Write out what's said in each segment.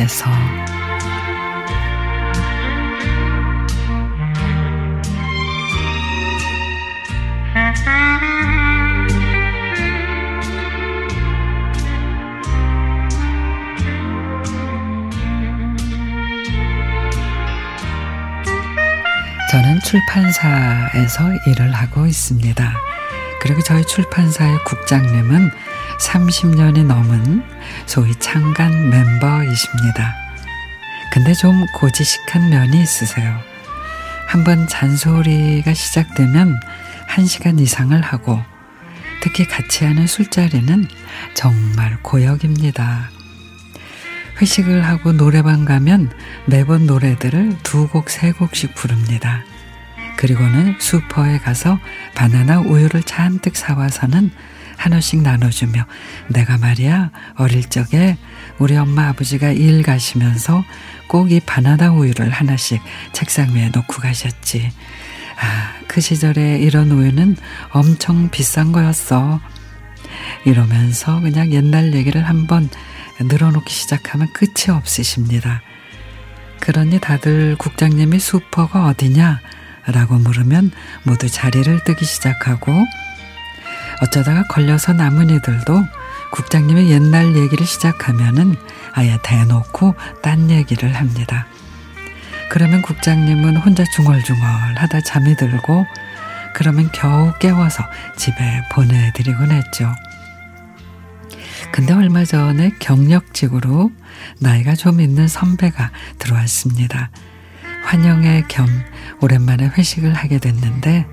집에서 저는 출판사에서 일을 하고 있습니다. 그리고 저희 출판사의 국장님은 30년이 넘은 소위 창간 멤버이십니다. 근데 좀 고지식한 면이 있으세요. 한번 잔소리가 시작되면 1시간 이상을 하고 특히 같이 하는 술자리는 정말 고역입니다. 회식을 하고 노래방 가면 매번 노래들을 두 곡, 세 곡씩 부릅니다. 그리고는 슈퍼에 가서 바나나 우유를 잔뜩 사와서는 하나씩 나눠주며 내가 말이야 어릴 적에 우리 엄마 아버지가 일 가시면서 꼭 이 바나나 우유를 하나씩 책상 위에 놓고 가셨지. 아, 그 시절에 이런 우유는 엄청 비싼 거였어. 이러면서 그냥 옛날 얘기를 한번 늘어놓기 시작하면 끝이 없으십니다. 그러니 다들 국장님이 슈퍼가 어디냐? 라고 물으면 모두 자리를 뜨기 시작하고 어쩌다가 걸려서 남은 이들도 국장님의 옛날 얘기를 시작하면은 아예 대놓고 딴 얘기를 합니다. 그러면 국장님은 혼자 중얼중얼 하다 잠이 들고 그러면 겨우 깨워서 집에 보내드리곤 했죠. 근데 얼마 전에 경력직으로 나이가 좀 있는 선배가 들어왔습니다. 환영회 겸 오랜만에 회식을 하게 됐는데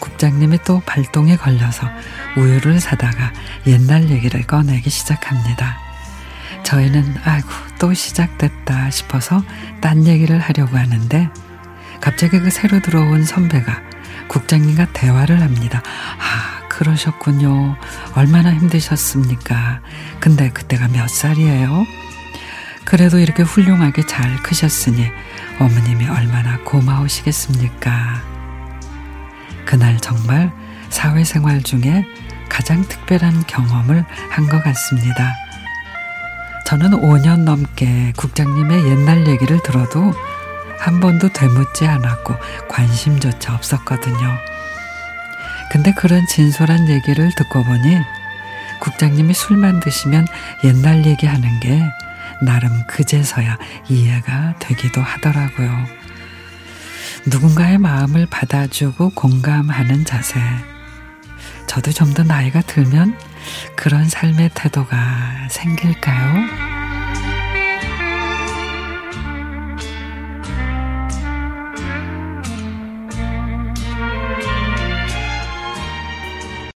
국장님이 또 발동에 걸려서 우유를 사다가 옛날 얘기를 꺼내기 시작합니다. 저희는 아이고 또 시작됐다 싶어서 딴 얘기를 하려고 하는데 갑자기 그 새로 들어온 선배가 국장님과 대화를 합니다. 아, 그러셨군요. 얼마나 힘드셨습니까? 근데 그때가 몇 살이에요? 그래도 이렇게 훌륭하게 잘 크셨으니 어머님이 얼마나 고마우시겠습니까? 그날 정말 사회생활 중에 가장 특별한 경험을 한 것 같습니다. 저는 5년 넘게 국장님의 옛날 얘기를 들어도 한 번도 되묻지 않았고 관심조차 없었거든요. 근데 그런 진솔한 얘기를 듣고 보니 국장님이 술만 드시면 옛날 얘기하는 게 나름 그제서야 이해가 되기도 하더라고요. 누군가의 마음을 받아주고 공감하는 자세. 저도 좀 더 나이가 들면 그런 삶의 태도가 생길까요?